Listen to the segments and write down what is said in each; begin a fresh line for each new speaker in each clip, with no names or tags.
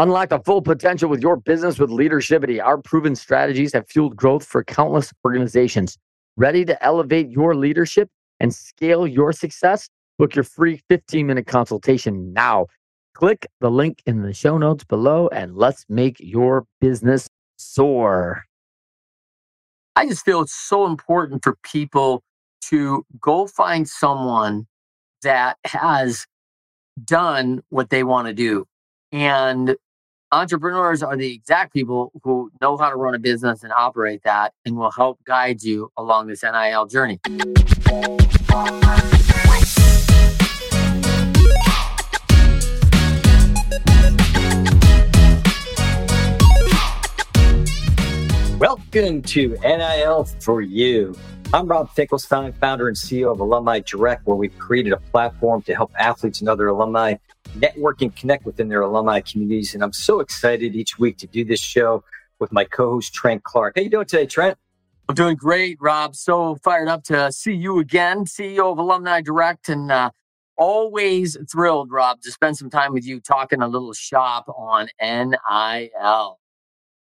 Unlock the full potential with your business with Leadershipity. Our proven strategies have fueled growth for countless organizations. Ready to elevate your leadership and scale your success? Book your free 15 minute consultation now. Click the link in the show notes below and let's make your business soar.
I just feel it's so important for people to go find someone that has done what they want to do. And entrepreneurs are the exact people who know how to run a business and operate that and will help guide you along this NIL journey.
Welcome to NIL for You. I'm Rob Finkelstein, founder and CEO of Alumni Direct, where we've created a platform to help athletes and other alumni network and connect within their alumni communities. And I'm so excited each week to do this show with my co-host Trent Clark. How you doing today, Trent?
I'm doing great, Rob. So fired up to see you again, CEO of Alumni Direct, and uh, always thrilled, Rob, to spend some time with you talking a little shop on NIL.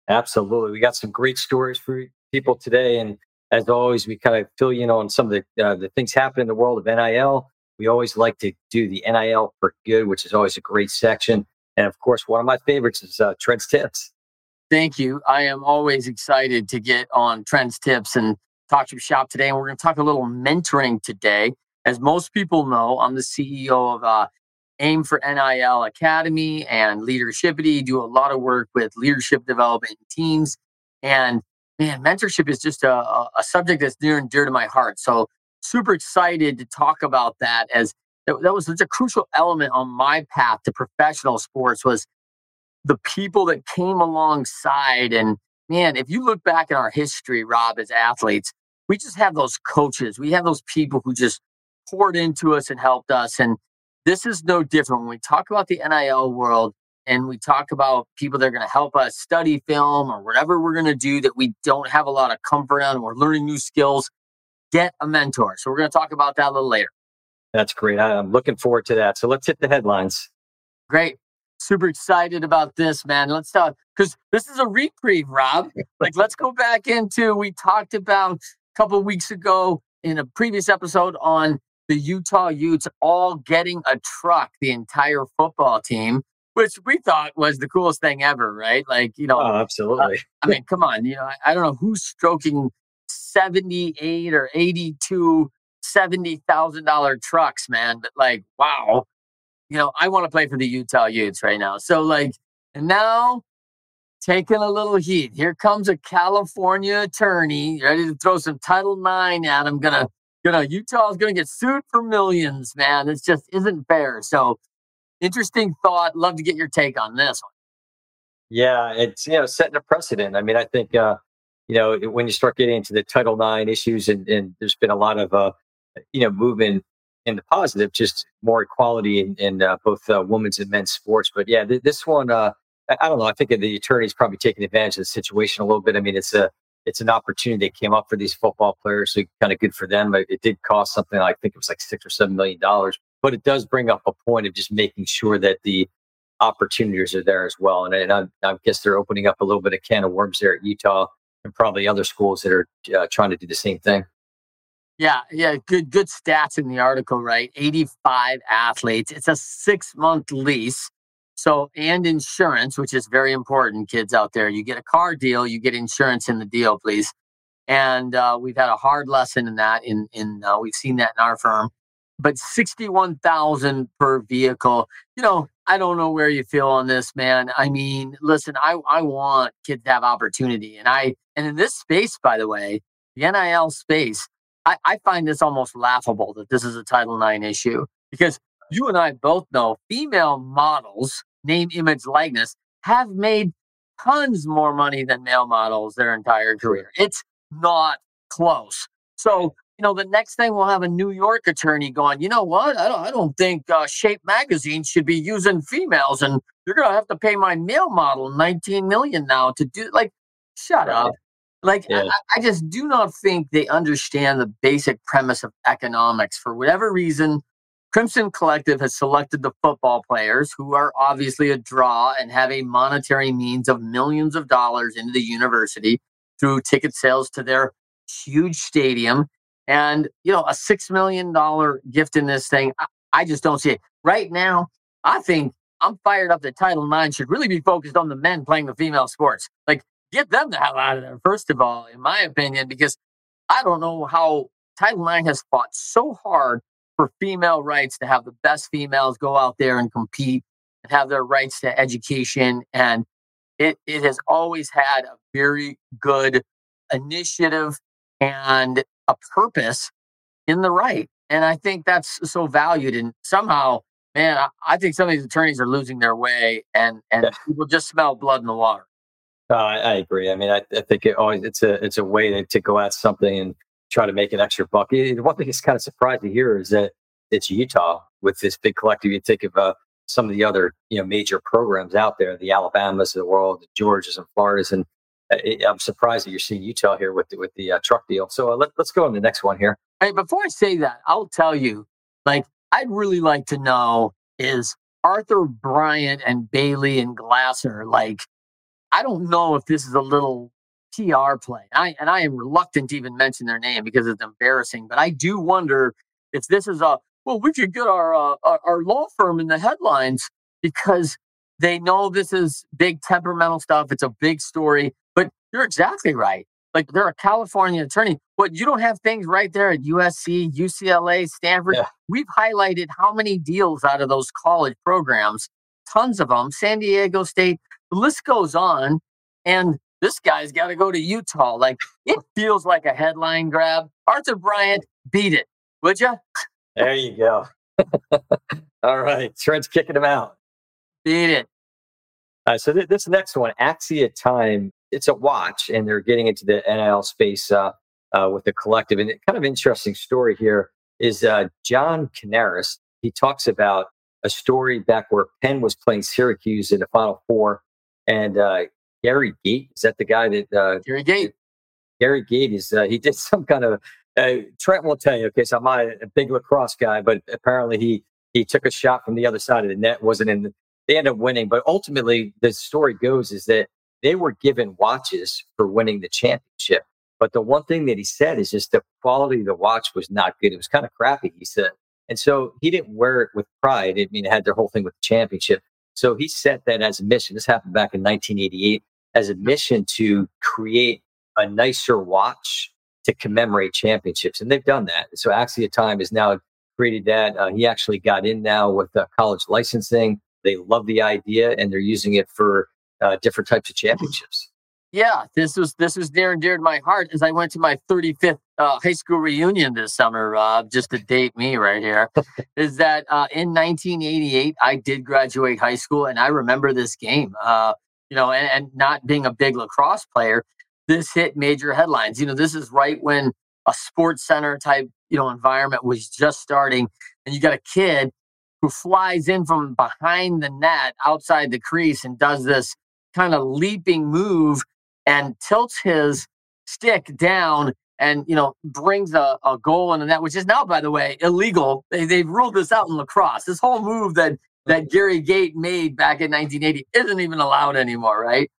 Absolutely, we got some great stories for people today, and as always, we kind of fill you in on some of the uh, the things happening in the world of NIL. We always like to do the NIL for good, which is always a great section. And of course, one of my favorites is uh, Trent's Tips.
Thank you. I am always excited to get on Trent's Tips and talk to shop today. And we're going to talk a little mentoring today. As most people know, I'm the CEO of uh, Aim for NIL Academy and Leadershipity. Do a lot of work with leadership development teams. And man, mentorship is just a, a subject that's near and dear to my heart. So super excited to talk about that as that, that was such a crucial element on my path to professional sports was the people that came alongside. And man if you look back in our history rob as athletes we just have those coaches. We have those people who just poured into us and helped us. And this is no different. When we talk about the nil world and we talk about people that are going to help us study film or whatever we're going to do that we don't have a lot of comfort on or learning new skills get a mentor. So we're going to talk about that a little later.
That's great. I'm looking forward to that. So let's hit the headlines.
Great. Super excited about this man. Let's talk because this is a reprieve rob. Like let's go back into we talked about a couple weeks ago in a previous episode on the utah utes all getting a truck the entire football team which we thought was the coolest thing ever, right? Like, you know,
oh, absolutely. Uh,
I mean, come on, you know, I, I, don't know who's stroking 78 or 82 $70,000 trucks, man, but like, wow. You know, I want to play for the Utah Utes right now. So like, and now taking a little heat. Here comes a California attorney ready to throw some Title IX at him. Gonna, gonna Utah's gonna get sued for millions, man. It just isn't fair. So interesting thought. Love to get your take on this one.
Yeah, it's you know setting a precedent. I mean, I think uh, you know when you start getting into the Title IX issues, and, and there's been a lot of uh, you know movement in the positive, just more equality in, in uh, both uh, women's and men's sports. But yeah, th- this one, uh, I, don't know. I think the attorney's probably taking advantage of the situation a little bit. I mean, it's a it's an opportunity that came up for these football players, so kind of good for them. It did cost something. I think it was like six or seven million dollars but it does bring up a point of just making sure that the opportunities are there as well. And, and I, I, guess they're opening up a little bit of can of worms there at Utah and probably other schools that are uh, trying to do the same thing.
Yeah, yeah, good good stats in the article, right? 85 athletes. It's a 6-month lease. So and insurance, which is very important kids out there. You get a car deal, you get insurance in the deal, please. And uh, we've had a hard lesson in that in in uh, we've seen that in our firm but 61,000 per vehicle. You know, I don't know where you feel on this, man. I mean, listen, I, I want kids to have opportunity. And I, and in this space, by the way, the NIL space, I, I find this almost laughable that this is a Title IX issue because you and I both know female models, name, image, likeness, have made tons more money than male models their entire career. It's not close. So you know, the next thing we'll have a New York attorney going, you know what? I don't, I don't think uh, Shape Magazine should be using females, and you're gonna have to pay my male model 19 million now to do. Like, shut right. up. Like, yeah. I, I just do not think they understand the basic premise of economics. For whatever reason, Crimson Collective has selected the football players who are obviously a draw and have a monetary means of millions of dollars into the university through ticket sales to their huge stadium. And, you know, a $6 million gift in this thing, I, just don't see it. Right now, I think I'm fired up that Title IX should really be focused on the men playing the female sports. Like, get them the hell out of there, first of all, in my opinion, because I don't know how Title IX has fought so hard for female rights to have the best females go out there and compete and have their rights to education. And it, it has always had a very good initiative and a purpose in the right. And I think that's so valued. And somehow, man, I, I think some of these attorneys are losing their way and, and yeah. people just smell blood in the water.
Uh, I, I, agree. I mean, I, I, think it always it's a it's a way to, to go at something and try to make an extra buck. One thing that's kind of surprising here is that it's Utah with this big collective. You think of uh, some of the other you know major programs out there, the Alabamas of the world, the Georgias and Floridas, and I'm surprised that you're seeing Utah here with the, with the uh, truck deal. So uh, let, let's go on the next one here.
Hey, before I say that, I'll tell you, like I'd really like to know is Arthur Bryant and Bailey and Glasser like. I don't know if this is a little PR play. I, and I am reluctant to even mention their name because it's embarrassing. But I do wonder if this is a well, we could get our, uh, our law firm in the headlines because they know this is big temperamental stuff. It's a big story. You're exactly right. Like they're a California attorney, but you don't have things right there at USC, UCLA, Stanford. Yeah. We've highlighted how many deals out of those college programs, tons of them, San Diego State. The list goes on. And this guy's got to go to Utah. Like it feels like a headline grab. Arthur Bryant, beat it, would you?
There you go. All right, Trent's kicking him out.
Beat it.
Uh, so th- this next one, Axia Time, it's a watch, and they're getting into the NIL space uh, uh, with the collective. And kind of interesting story here is uh, John Canaris. He talks about a story back where Penn was playing Syracuse in the Final Four, and uh, Gary Gait. Is that the guy that
uh, Gary Gait?
Gary Gait is uh, he did some kind of uh, Trent will tell you. Okay, so I'm not a big lacrosse guy, but apparently he he took a shot from the other side of the net. wasn't in. The, they end up winning, but ultimately the story goes is that they were given watches for winning the championship. But the one thing that he said is just the quality of the watch was not good. It was kind of crappy. He said, and so he didn't wear it with pride. I mean, it had their whole thing with the championship. So he set that as a mission. This happened back in 1988 as a mission to create a nicer watch to commemorate championships. And they've done that. So Axia Time has now created that. Uh, he actually got in now with uh, college licensing. They love the idea and they're using it for uh, different types of championships.
Yeah, this was this was near and dear to my heart as I went to my 35th uh, high school reunion this summer. Rob, just to date me right here, is that uh, in 1988 I did graduate high school and I remember this game. Uh, you know, and, and not being a big lacrosse player, this hit major headlines. You know, this is right when a sports center type, you know, environment was just starting. And you got a kid who flies in from behind the net outside the crease and does this kind of leaping move and tilts his stick down and you know brings a, a goal in the net, which is now, by the way, illegal. They, they've ruled this out in lacrosse. This whole move that that mm-hmm. Gary Gait made back in 1980 isn't even allowed anymore, right?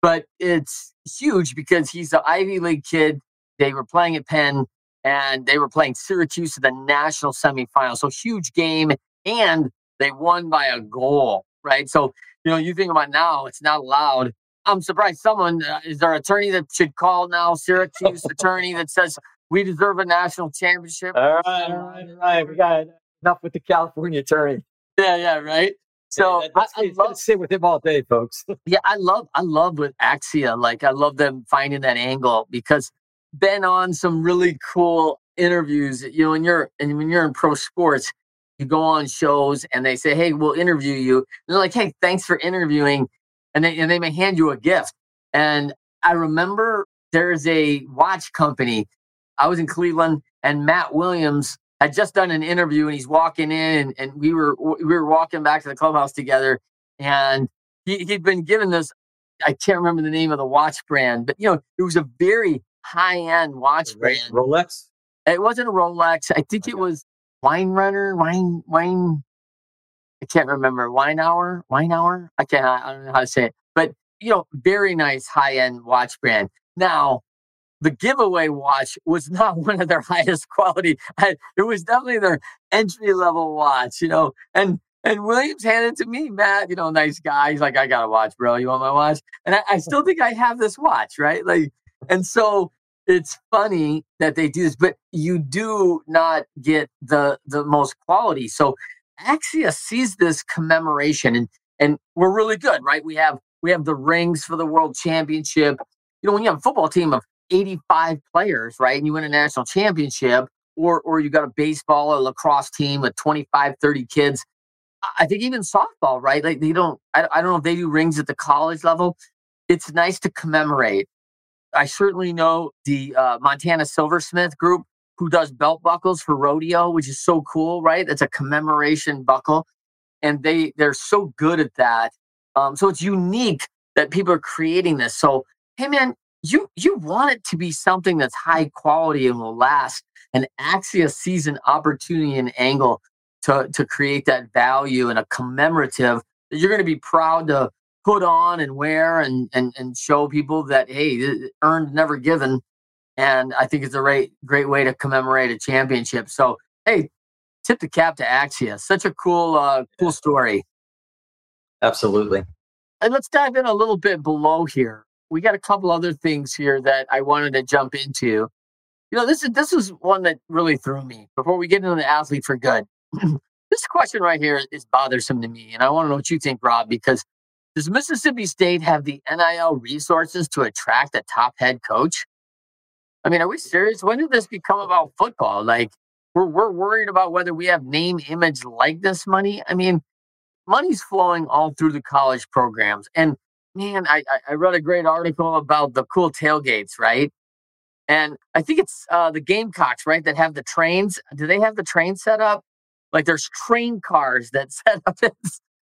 But it's huge because he's an Ivy League kid. They were playing at Penn and they were playing Syracuse in the national semifinal. So huge game. And they won by a goal, right? So, you know, you think about now, it's not allowed. I'm surprised someone, uh, is there an attorney that should call now, Syracuse attorney that says we deserve a national championship?
All right, all right, all right. We got enough with the California attorney.
Yeah, yeah, right. So
yeah, I, I love sit with him all day, folks.
yeah, I love I love with Axia. Like I love them finding that angle because been on some really cool interviews. You know, when you're and when you're in pro sports, you go on shows and they say, "Hey, we'll interview you." And they're like, "Hey, thanks for interviewing," and they and they may hand you a gift. And I remember there's a watch company. I was in Cleveland, and Matt Williams had just done an interview and he's walking in and, and we were we were walking back to the clubhouse together and he, he'd been given this i can't remember the name of the watch brand but you know it was a very high-end watch brand
rolex
it wasn't a rolex i think okay. it was wine runner, wine, wine. I can't remember wine hour, wine hour. I can't. I don't know how to say it, but you know, very nice high end watch brand. Now, the giveaway watch was not one of their highest quality. It was definitely their entry level watch, you know. And and Williams handed to me, Matt, you know, nice guy. He's like, I got a watch, bro. You want my watch? And I, I still think I have this watch, right? Like, and so it's funny that they do this, but you do not get the the most quality. So Axia sees this commemoration and and we're really good, right? We have we have the rings for the world championship. You know, when you have a football team of 85 players, right? And you win a national championship, or or you got a baseball or lacrosse team with 25, 30 kids. I think even softball, right? Like they don't, I, I don't know if they do rings at the college level. It's nice to commemorate. I certainly know the uh, Montana Silversmith group who does belt buckles for rodeo, which is so cool, right? That's a commemoration buckle, and they they're so good at that. Um, so it's unique that people are creating this. So hey, man, you you want it to be something that's high quality and will last. And Axia sees an opportunity and angle to to create that value and a commemorative that you're going to be proud to put on and wear and and and show people that hey, earned never given. And I think it's a great great way to commemorate a championship. So hey, tip the cap to Axia. Such a cool uh, cool story.
Absolutely.
And let's dive in a little bit below here. We got a couple other things here that I wanted to jump into. You know, this is this is one that really threw me before we get into the athlete for good. this question right here is bothersome to me, and I want to know what you think, Rob. Because does Mississippi State have the NIL resources to attract a top head coach? I mean, are we serious? When did this become about football? Like, we're we're worried about whether we have name, image, likeness money. I mean, money's flowing all through the college programs, and man, I I read a great article about the cool tailgates, right? And I think it's uh, the Gamecocks, right, that have the trains. Do they have the train set up? Like there's train cars that set up.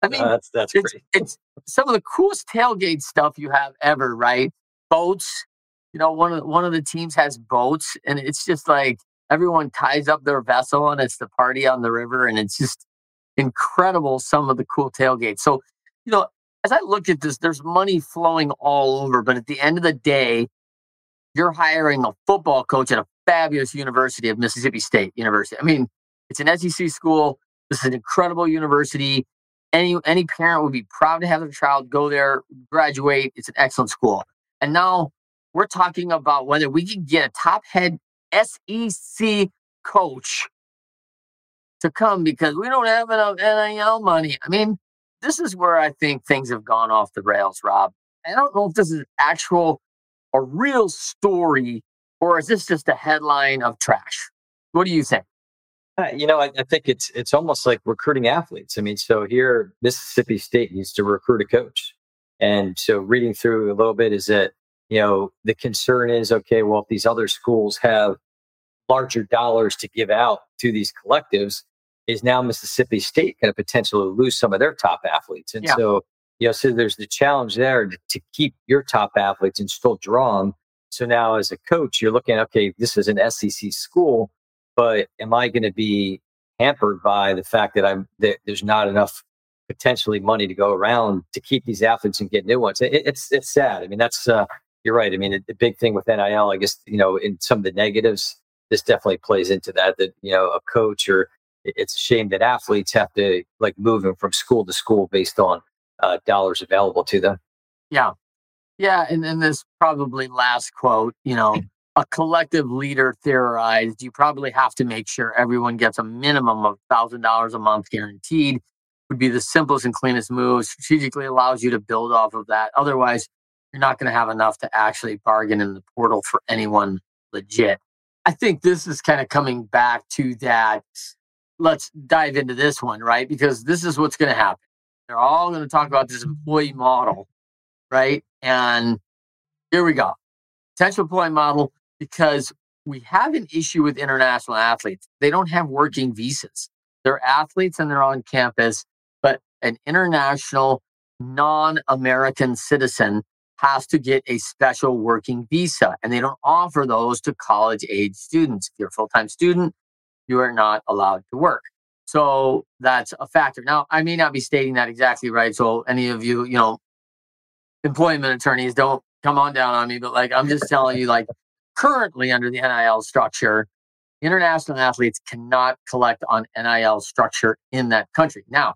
I mean,
that's that's
it's, it's some of the coolest tailgate stuff you have ever, right? Boats. You know, one of one of the teams has boats, and it's just like everyone ties up their vessel, and it's the party on the river, and it's just incredible. Some of the cool tailgates. So, you know, as I look at this, there's money flowing all over, but at the end of the day, you're hiring a football coach at a fabulous university of Mississippi State University. I mean, it's an SEC school. This is an incredible university. Any any parent would be proud to have their child go there, graduate. It's an excellent school. And now we're talking about whether we can get a top head SEC coach to come because we don't have enough NIL money. I mean, this is where I think things have gone off the rails, Rob. I don't know if this is actual a real story or is this just a headline of trash? What do you think?
Uh, you know, I, I, think it's it's almost like recruiting athletes. I mean, so here Mississippi State needs to recruit a coach, and so reading through a little bit is that you know the concern is okay. Well, if these other schools have larger dollars to give out to these collectives, is now Mississippi State going to potentially lose some of their top athletes? And yeah. so you know, so there's the challenge there to, to keep your top athletes and still draw them. So now, as a coach, you're looking, okay, this is an SEC school but am I going to be hampered by the fact that I'm that there's not enough potentially money to go around to keep these athletes and get new ones? It, it's it's sad. I mean, that's uh, you're right. I mean, the big thing with NIL, I guess you know, in some of the negatives, this definitely plays into that. That you know, a coach or it's a shame that athletes have to like moving from school to school based on uh, dollars available to them.
Yeah, yeah, and then this probably last quote, you know, a collective leader theorized, you probably have to make sure everyone gets a minimum of $1,000 a month guaranteed, would be the simplest and cleanest move. Strategically allows you to build off of that. Otherwise, you're not going to have enough to actually bargain in the portal for anyone legit. I think this is kind of coming back to that. Let's dive into this one, right? Because this is what's going to happen. They're all going to talk about this employee model, right? And here we go. Potential employee model because we have an issue with international athletes. They don't have working visas. They're athletes and they're on campus, but an international non American citizen has to get a special working visa, and they don't offer those to college age students. If you're a full time student, you are not allowed to work. So that's a factor. Now, I may not be stating that exactly right. So any of you, you know, employment attorneys, don't come on down on me. But like, I'm just telling you, like, currently under the NIL structure, international athletes cannot collect on NIL structure in that country. Now,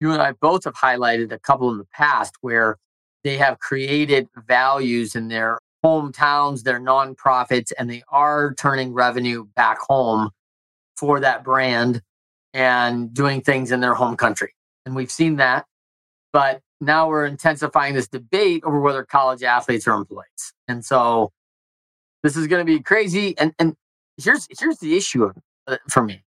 you and I both have highlighted a couple in the past where they have created values in their hometowns, their nonprofits, and they are turning revenue back home for that brand and doing things in their home country. And we've seen that. But now we're intensifying this debate over whether college athletes are employees. And so this is going to be crazy. And, and here's, here's the issue of, uh, for me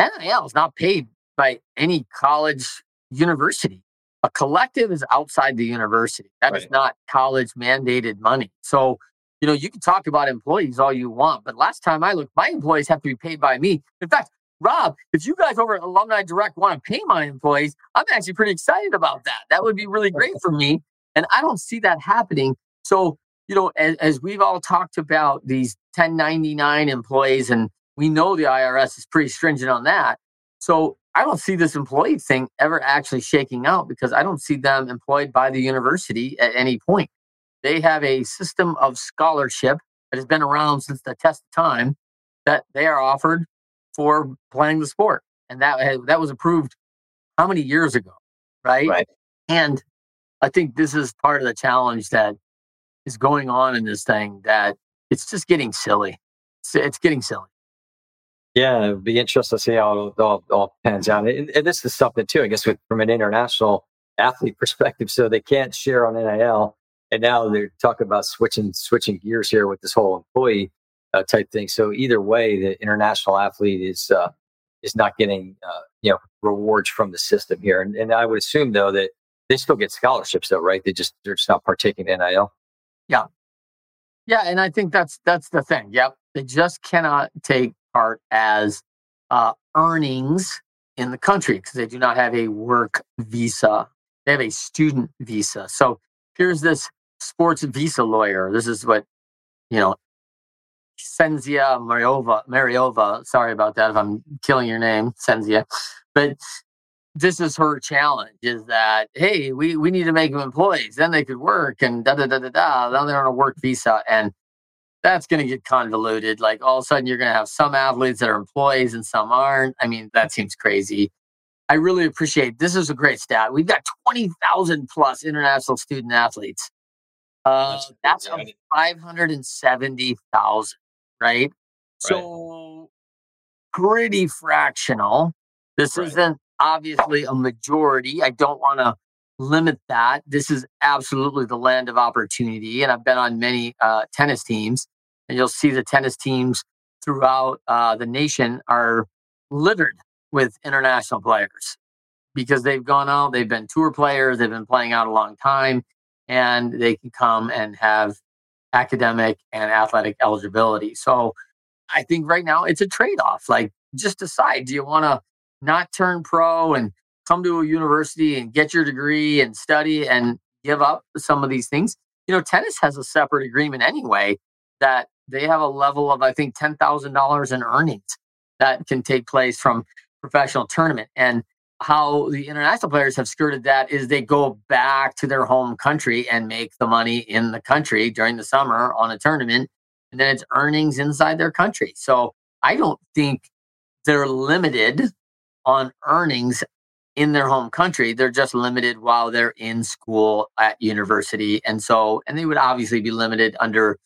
NIL is not paid by any college university. A collective is outside the university. That right. is not college mandated money. So, you know, you can talk about employees all you want, but last time I looked, my employees have to be paid by me. In fact, Rob, if you guys over at Alumni Direct want to pay my employees, I'm actually pretty excited about that. That would be really great for me. And I don't see that happening. So, you know, as, as we've all talked about these 1099 employees, and we know the IRS is pretty stringent on that. So I don't see this employee thing ever actually shaking out because I don't see them employed by the university at any point. They have a system of scholarship that has been around since the test of time that they are offered for playing the sport. And that eh, that was approved how many years ago, right?
Right.
And I think this is part of the challenge that is going on in this thing that it's just getting silly. It's, it's getting silly.
Yeah, it'd be interesting to see how it all, all pans out. And, and, this is something too, I guess, with, from an international athlete perspective. So they can't share on NIL, and now they're talking about switching switching gears here with this whole employee uh, type thing. So either way, the international athlete is uh, is not getting uh, you know rewards from the system here. And, and I would assume though that they still get scholarships though, right? They just they're just not partaking in NIL.
Yeah, yeah, and I think that's that's the thing. Yep, they just cannot take part as uh, earnings in the country because they do not have a work visa. They have a student visa. So here's this sports visa lawyer. This is what you know Senzia Mariova, Mariova, sorry about that if I'm killing your name, Senzia. But this is her challenge is that, hey, we, we need to make them employees. Then they could work and da da da da da. Now they're on a work visa. And that's going to get convoluted. Like all of a sudden, you're going to have some athletes that are employees and some aren't. I mean, that seems crazy. I really appreciate this is a great stat. We've got 20,000 plus international student athletes. Uh, that's, that's 570,000 right? right? So pretty fractional. This right. isn't obviously a majority. I don't want to limit that. This is absolutely the land of opportunity. And I've been on many uh, tennis teams, and you'll see the tennis teams throughout uh, the nation are littered with international players because they've gone out, they've been tour players, they've been playing out a long time, and they can come and have academic and athletic eligibility. So I think right now it's a trade off. Like, just decide do you want to not turn pro and come to a university and get your degree and study and give up some of these things? You know, tennis has a separate agreement anyway that they have a level of, I think, $10,000 in earnings that can take place from professional tournament. And how the international players have skirted that is they go back to their home country and make the money in the country during the summer on a tournament and then it's earnings inside their country so i don't think they're limited on earnings in their home country they're just limited while they're in school at university and so and they would obviously be limited under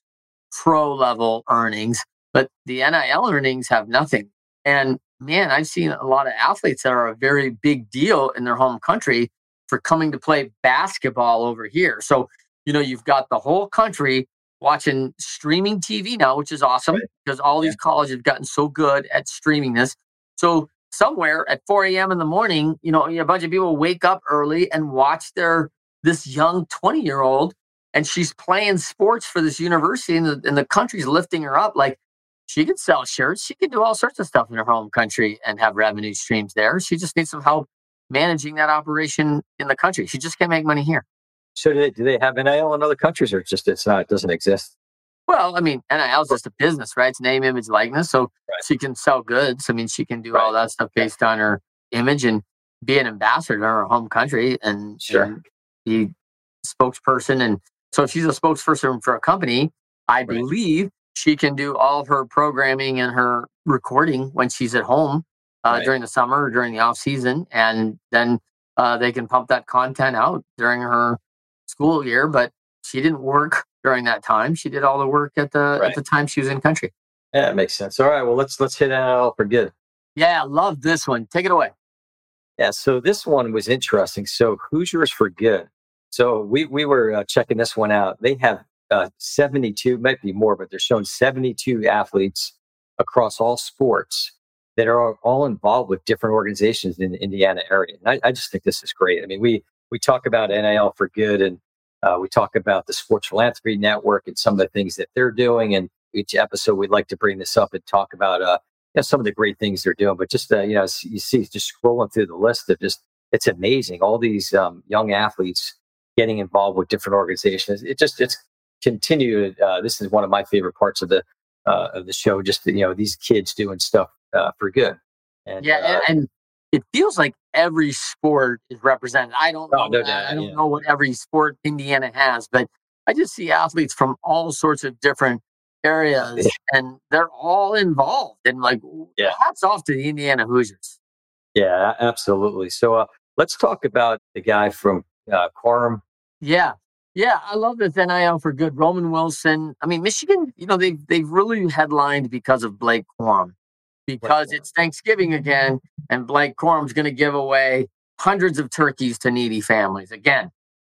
pro level earnings but the nil earnings have nothing and man, I've seen a lot of athletes that are a very big deal in their home country for coming to play basketball over here. So, you know, you've got the whole country watching streaming TV now, which is awesome right. because all these yeah. colleges have gotten so good at streaming this. So, somewhere at 4 a.m. in the morning, you know, a bunch of people wake up early and watch their this young 20 year old and she's playing sports for this university and the, and the country's lifting her up like she could sell shirts. She could do all sorts of stuff in her home country and have revenue streams there. She just needs some help managing that operation in the country. She just can't make money here.
So do they, do they have NIL in other countries or just it's not, it doesn't exist?
Well, I mean, NIL is just a business, right? It's name, image, likeness. So
Right.
she can sell goods. I mean, she can do all that stuff based on her image and be an ambassador to her home country and,
Sure.
and be spokesperson. And so if she's a spokesperson for a company, I
Right.
believe she can do all of her programming and her recording when she's at home uh,
Right.
during the summer or during the off season. And then uh, they can pump that content out during her school year. But she didn't work during that time. She did all the work at the
Right.
at the time she was in country.
Yeah, it makes sense. All right, well let's let's hit NIL for good.
Yeah, I love this one. Take it away.
Yeah, so this one was interesting. So Hoosiers for Good. So we we were uh, checking this one out. They have uh, 72, might be more, but they're showing 72 athletes across all sports that are all involved with different organizations in the Indiana area. And I, I just think this is great. I mean, we we talk about NIL for Good, and uh, we talk about the Sports Philanthropy Network and some of the things that they're doing. And each episode, we'd like to bring this up and talk about uh, you know, some of the great things they're doing. But just uh, you know, you see just scrolling through the list of just it's amazing. All these um, young athletes getting involved with different organizations. It just it's continued. Uh, this is one of my favorite parts of the uh, of the show. Just you know, these kids doing stuff uh, for good. And,
Yeah, and it feels like every sport is represented. I don't
Oh,
know.
no doubt,
I don't
yeah.
know what every sport Indiana has, but I just see athletes from all sorts of different areas, and they're all involved. And like,
Yeah.
hats off to the Indiana Hoosiers.
yeah, absolutely. So uh, let's talk about the guy from uh, Corum.
Yeah. Yeah, I love this NIL for good. Roman Wilson. I mean, Michigan, you know, they've they've really headlined because of Blake Corum. Because it's Thanksgiving again, and Blake Corum's gonna give away hundreds of turkeys to needy families again.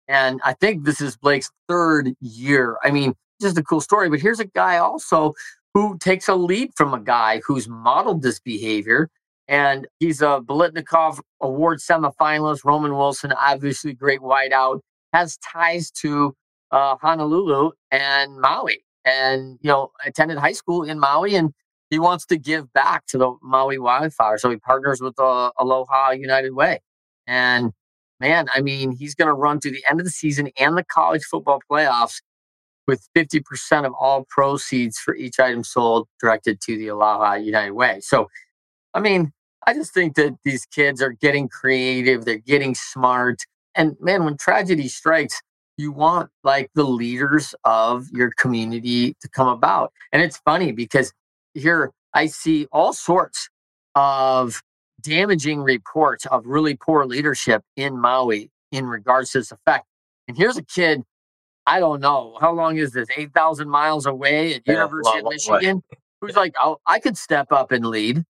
And I think this is Blake's third year. I mean, just a cool story. But here's a guy also who takes a lead from a guy who's modeled this behavior. And he's a Biletnikoff Award semifinalist. Roman Wilson, obviously great wideout, has ties to uh, Honolulu and Maui, and you know attended high school in Maui, and he wants to give back to the Maui wildfire. So he partners with uh, Aloha United Way, and man, I mean, he's going to run to the end of the season and the college football playoffs with 50% of all proceeds for each item sold directed to the Aloha United Way. So, I mean, I just think that these kids are getting creative, they're getting smart. And man, when tragedy strikes, you want like the leaders of your community to come about. And it's funny because here I see all sorts of damaging reports of really poor leadership in Maui in regards to this effect. And here's a kid, I don't know, how long is this? 8,000 miles away at
Yeah,
University of. Michigan, who's like, oh, I could step up and lead.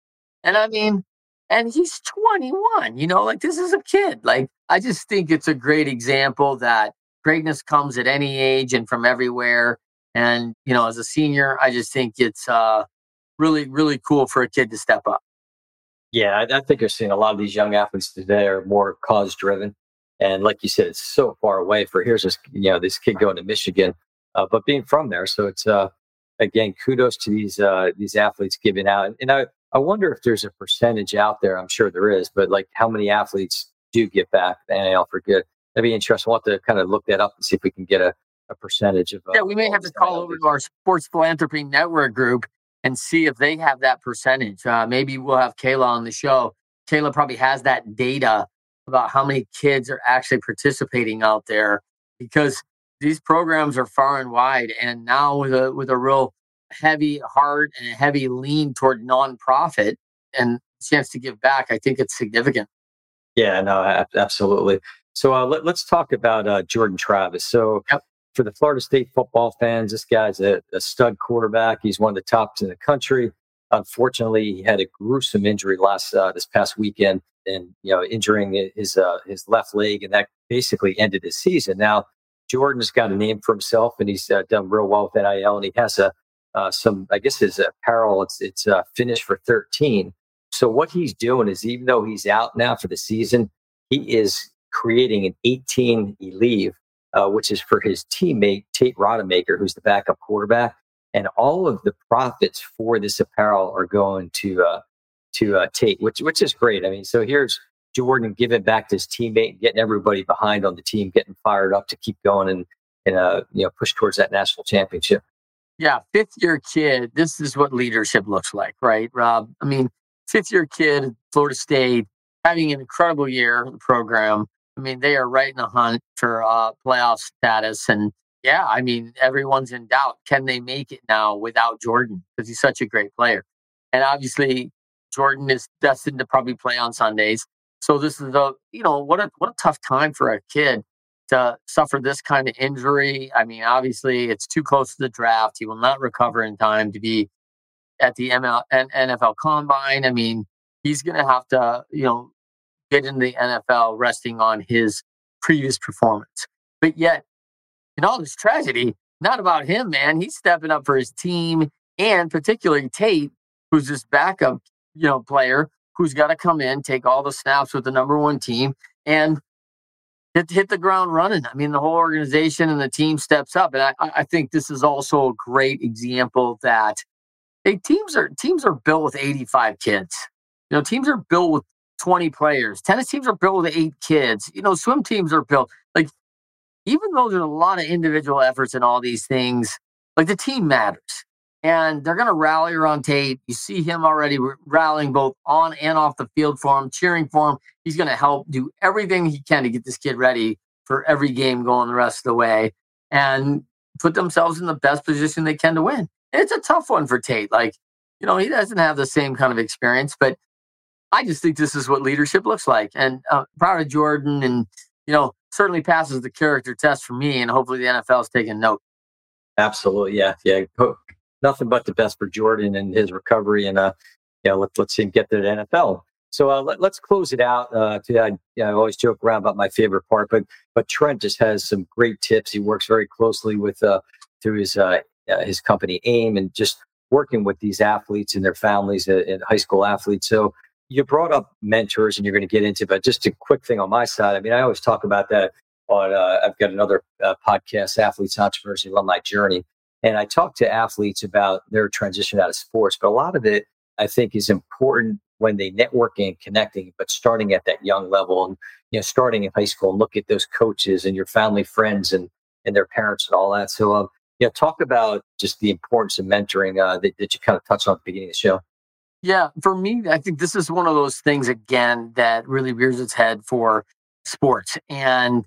And I mean, and he's 21, you know, like this is a kid. Like, I just think it's a great example that greatness comes at any age and from everywhere. And, you know, as a senior, I just think it's uh, really, really cool for a kid to step up.
Yeah, I, I think you're seeing a lot of these young athletes today are more cause driven, and like you said, it's so far away. For here's this, you know, this kid going to Michigan, uh, but being from there, so it's uh, again, kudos to these uh, these athletes giving out. And I I wonder if there's a percentage out there. I'm sure there is, but like how many athletes do give back the NIL for good? That'd be interesting. We'll have to kind of look that up and see if we can get a, a percentage of. Uh,
Yeah, we may have to call over to our Sports Philanthropy Network group and see if they have that percentage. Uh, maybe we'll have Kayla on the show. Kayla probably has that data about how many kids are actually participating out there because these programs are far and wide. And now with a with a real heavy heart and a heavy lean toward nonprofit and chance to give back, I think it's significant.
Yeah, no, absolutely. So uh, let, us talk about uh, Jordan Travis. So
Yep.
For the Florida State football fans, this guy's a, a stud quarterback. He's one of the tops in the country. Unfortunately, he had a gruesome injury last uh, this past weekend, and you know, injuring his uh, his left leg, and that basically ended his season. Now, Jordan's got a name for himself, and he's uh, done real well with NIL, and he has a uh, some, I guess, his apparel. It's it's uh, finished for thirteen. So what he's doing is, even though he's out now for the season, he is creating an 18 leave, uh, which is for his teammate Tate Rodemaker, who's the backup quarterback, and all of the profits for this apparel are going to uh, to uh, Tate, which which is great. I mean, so here's Jordan giving back to his teammate, getting everybody behind on the team, getting fired up to keep going and and uh, you know push towards that national championship.
Yeah, fifth year kid, this is what leadership looks like, right, Rob? I mean, fifth year kid, Florida State, having an incredible year, in the program. I mean, they are right in the hunt for uh, playoff status. And yeah, I mean, everyone's in doubt. Can they make it now without Jordan? Because he's such a great player. And obviously, Jordan is destined to probably play on Sundays. So this is a, you know, what a what a tough time for a kid to suffer this kind of injury. I mean, obviously, it's too close to the draft. He will not recover in time to be at the ML, NFL Combine. I mean, he's going to have to, you know, get into the NFL resting on his previous performance. But yet, in all this tragedy, not about him, man. He's stepping up for his team and particularly Tate, who's this backup, you know, player who's got to come in, take all the snaps with the number one team, and hit hit the ground running. I mean, the whole organization and the team steps up, and I, I think this is also a great example that hey, teams are teams are built with 85 kids. You know, teams are built with 20 players. Tennis teams are built with eight kids. You know, swim teams are built like even though there's a lot of individual efforts in all these things, like the team matters. And they're going to rally around Tate. You see him already rallying both on and off the field for him, cheering for him. He's going to help do everything he can to get this kid ready for every game going the rest of the way and put themselves in the best position they can to win. It's a tough one for Tate. Like, you know, he doesn't have the same kind of experience, but I just think this is what leadership looks like. And uh, proud of Jordan and, you know, certainly passes the character test for me. And hopefully the NFL is taking note.
Absolutely. Yeah. Yeah. Nothing but the best for Jordan and his recovery. And, uh, yeah, let, let's see him get to the NFL. So uh, let, us close it out. Uh, to, I, I always joke around about my favorite part, but but Trent just has some great tips. He works very closely with uh, through his uh, uh, his company AIM and just working with these athletes and their families uh, and high school athletes. So you brought up mentors and you're going to get into, but just a quick thing on my side. I mean, I always talk about that on, uh, I've got another uh, podcast, Athletes, Entrepreneurs, and Alumni Journey. And I talk to athletes about their transition out of sports, but a lot of it I think is important when they networking and connecting, but starting at that young level and, you know, starting in high school and look at those coaches and your family, friends, and, and their parents and all that. So, um, yeah, talk about just the importance of mentoring uh, that, that you kind of touched on at the beginning of the show.
Yeah, for me, I think this is one of those things again that really rears its head for sports. And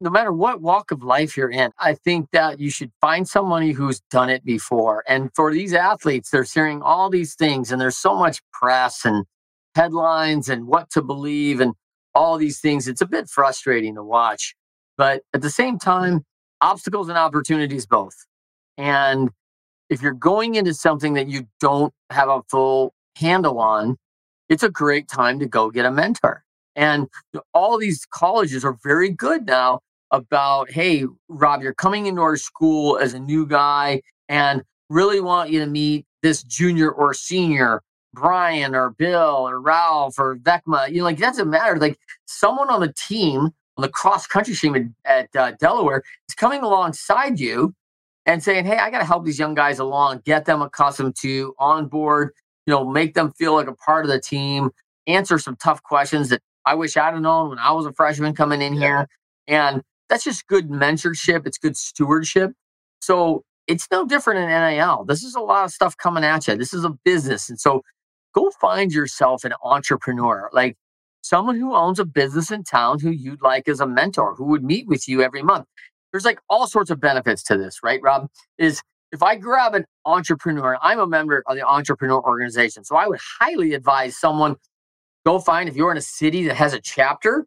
no matter what walk of life you're in, I think that you should find somebody who's done it before. And for these athletes, they're hearing all these things, and there's so much press and headlines and what to believe and all these things. It's a bit frustrating to watch. But at the same time, obstacles and opportunities both. And if you're going into something that you don't have a full handle on, it's a great time to go get a mentor. And all these colleges are very good now about, hey, Rob, you're coming into our school as a new guy and really want you to meet this junior or senior, Brian or Bill or Ralph or Vecma. You know, like, that doesn't matter. Like, someone on the team, on the cross country team at, at uh, Delaware, is coming alongside you and saying, hey, I got to help these young guys along, get them accustomed to on board you know, make them feel like a part of the team, answer some tough questions that I wish I'd have known when I was a freshman coming in here. And that's just good mentorship. It's good stewardship. So it's no different in NIL. This is a lot of stuff coming at you. This is a business. And so go find yourself an entrepreneur, like someone who owns a business in town who you'd like as a mentor, who would meet with you every month. There's like all sorts of benefits to this, right, Rob? Is if I grab an entrepreneur, I'm a member of the entrepreneur organization. So I would highly advise someone go find if you're in a city that has a chapter,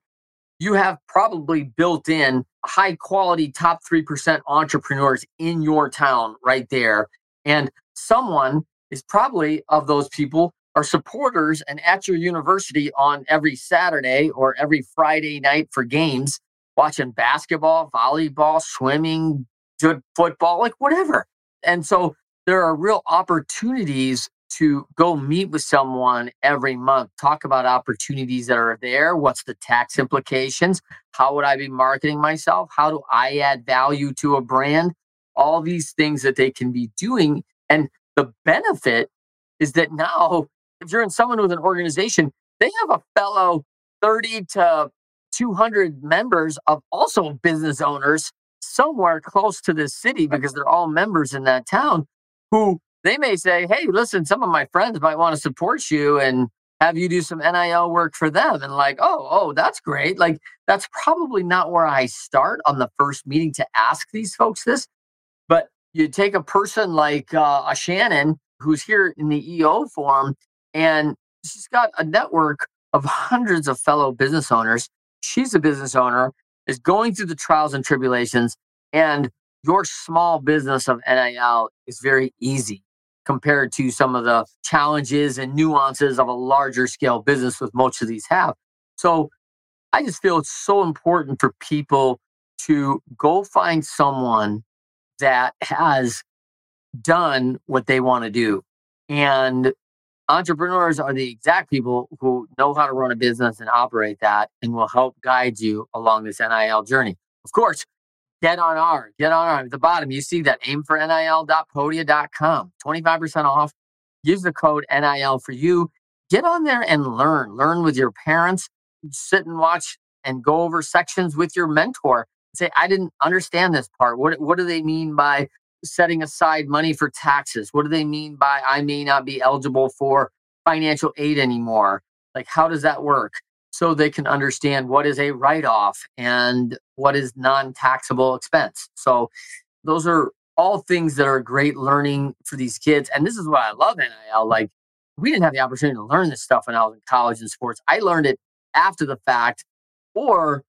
you have probably built in high quality top 3% entrepreneurs in your town right there. And someone is probably of those people are supporters and at your university on every Saturday or every Friday night for games, watching basketball, volleyball, swimming, good football, like whatever. And so there are real opportunities to go meet with someone every month, talk about opportunities that are there. What's the tax implications? How would I be marketing myself? How do I add value to a brand? All these things that they can be doing. And the benefit is that now, if you're in someone with an organization, they have a fellow 30 to 200 members of also business owners somewhere close to this city because they're all members in that town who they may say, Hey, listen, some of my friends might want to support you and have you do some NIL work for them. And like, oh, oh, that's great. Like, that's probably not where I start on the first meeting to ask these folks this. But you take a person like uh, a Shannon who's here in the EO forum and she's got a network of hundreds of fellow business owners. She's a business owner, is going through the trials and tribulations, and your small business of NIL is very easy compared to some of the challenges and nuances of a larger scale business with most of these have. So I just feel it's so important for people to go find someone that has done what they want to do. And entrepreneurs are the exact people who know how to run a business and operate that and will help guide you along this NIL journey. Of course, get on our, get on our, at the bottom, you see that aim for NIL.podia.com, 25% off. Use the code NIL for you. Get on there and learn. Learn with your parents. Sit and watch and go over sections with your mentor. Say, I didn't understand this part. What, what do they mean by setting aside money for taxes? What do they mean by I may not be eligible for financial aid anymore? Like, how does that work? so they can understand what is a write off and what is non taxable expense. So, those are all things that are great learning for these kids. And this is what I love NIL. Like, we didn't have the opportunity to learn this stuff when I was in college and sports. I learned it after the fact, or,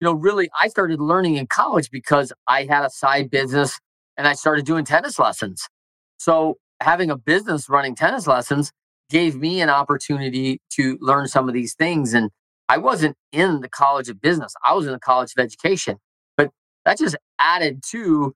you know, really, I started learning in college because I had a side business and I started doing tennis lessons. So, having a business running tennis lessons gave me an opportunity to learn some of these things. And I wasn't in the College of Business. I was in the College of Education. But that just added to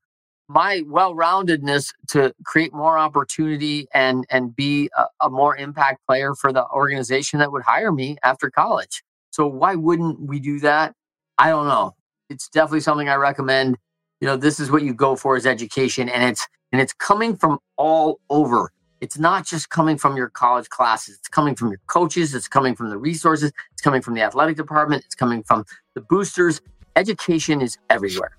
my well-roundedness to create more opportunity and and be a, a, more impact player for the organization that would hire me after college. So why wouldn't we do that? I don't know. It's definitely something I recommend. You know, this is what you go for is education and it's and it's coming from all over. It's not just coming from your college classes. It's coming from your coaches. It's coming from the resources. It's coming from the athletic department. It's coming from the boosters. Education is everywhere.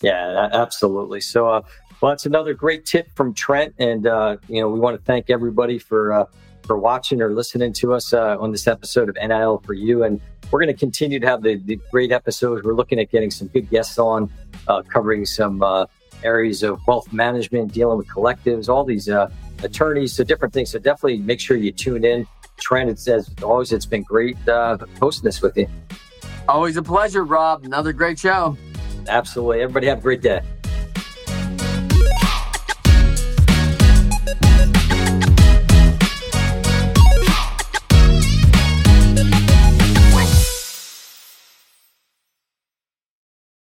Yeah absolutely. So uh, well that's another great tip from trent and uh, you know we want to thank everybody for uh, for watching or listening to us uh, on this episode of nil for you. And we're going to continue to have the, the, great episodes. We're looking at getting some good guests on uh, covering some uh, areas of wealth management dealing with collectives all these attorneys, so different things. So definitely make sure you tune in. Trent, it says always, it's been great uh, hosting this with you.
Always a pleasure, Rob. Another great show.
Absolutely. Everybody have a great day.